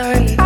Trying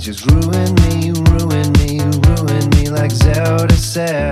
just ruin me, ruin me, ruin me like Zelda said.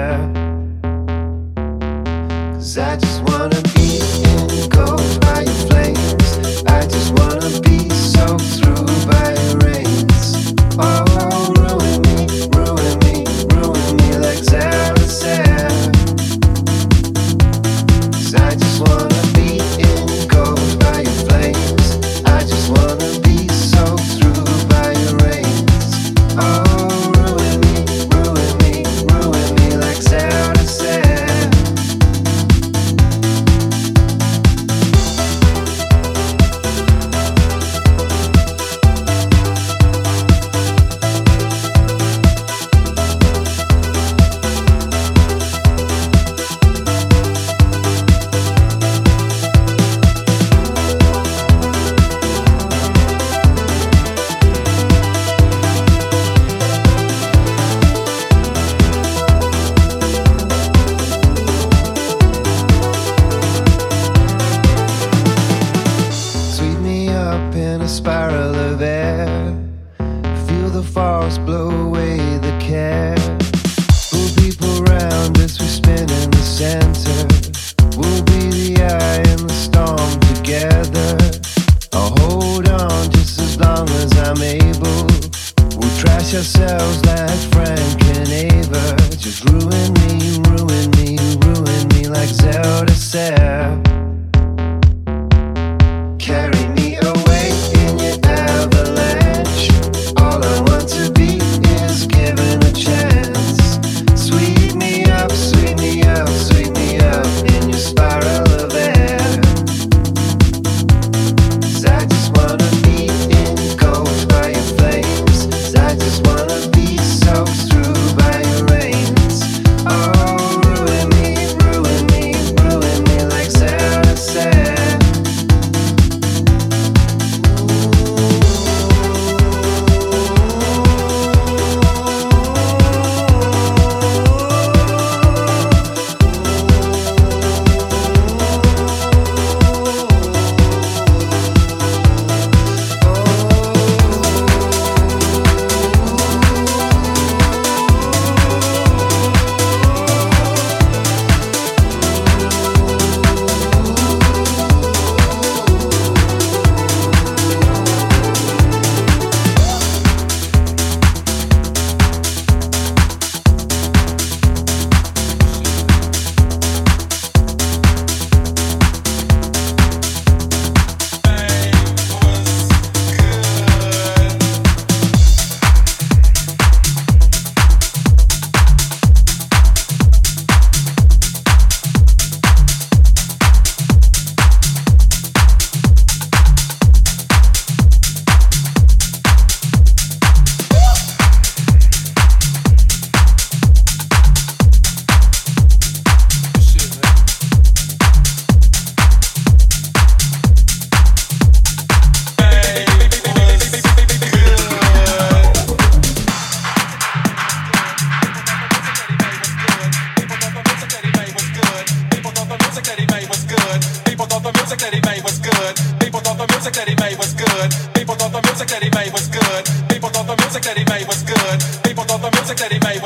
music that he made.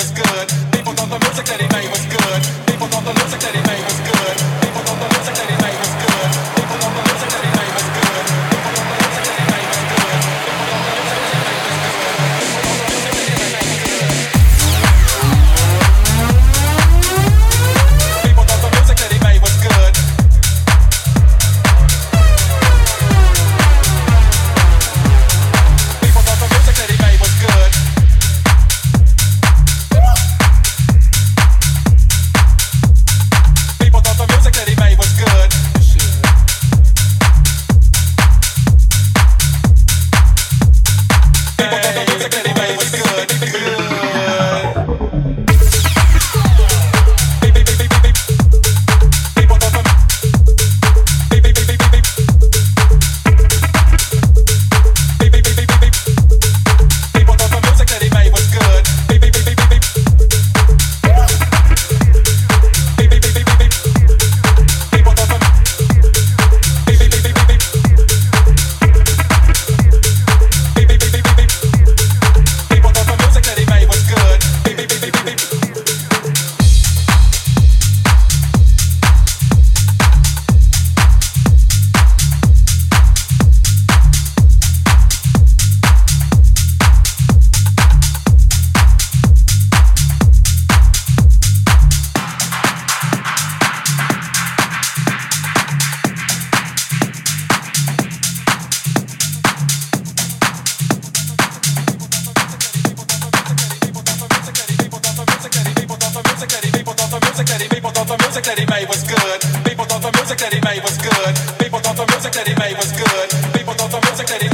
thought the music that he made was good. People thought the music that he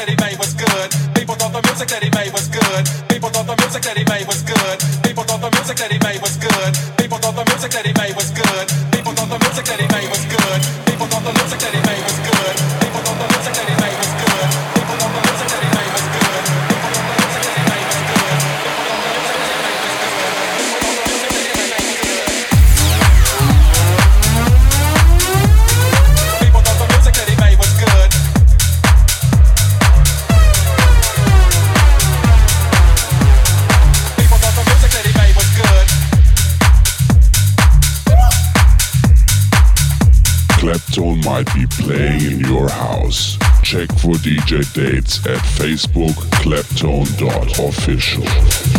that he made was good. People thought the music that he made was good. People thought the music that he made was good. People thought the music that he made was good. People thought the music that he DJ dates at Facebook Kleptone.official.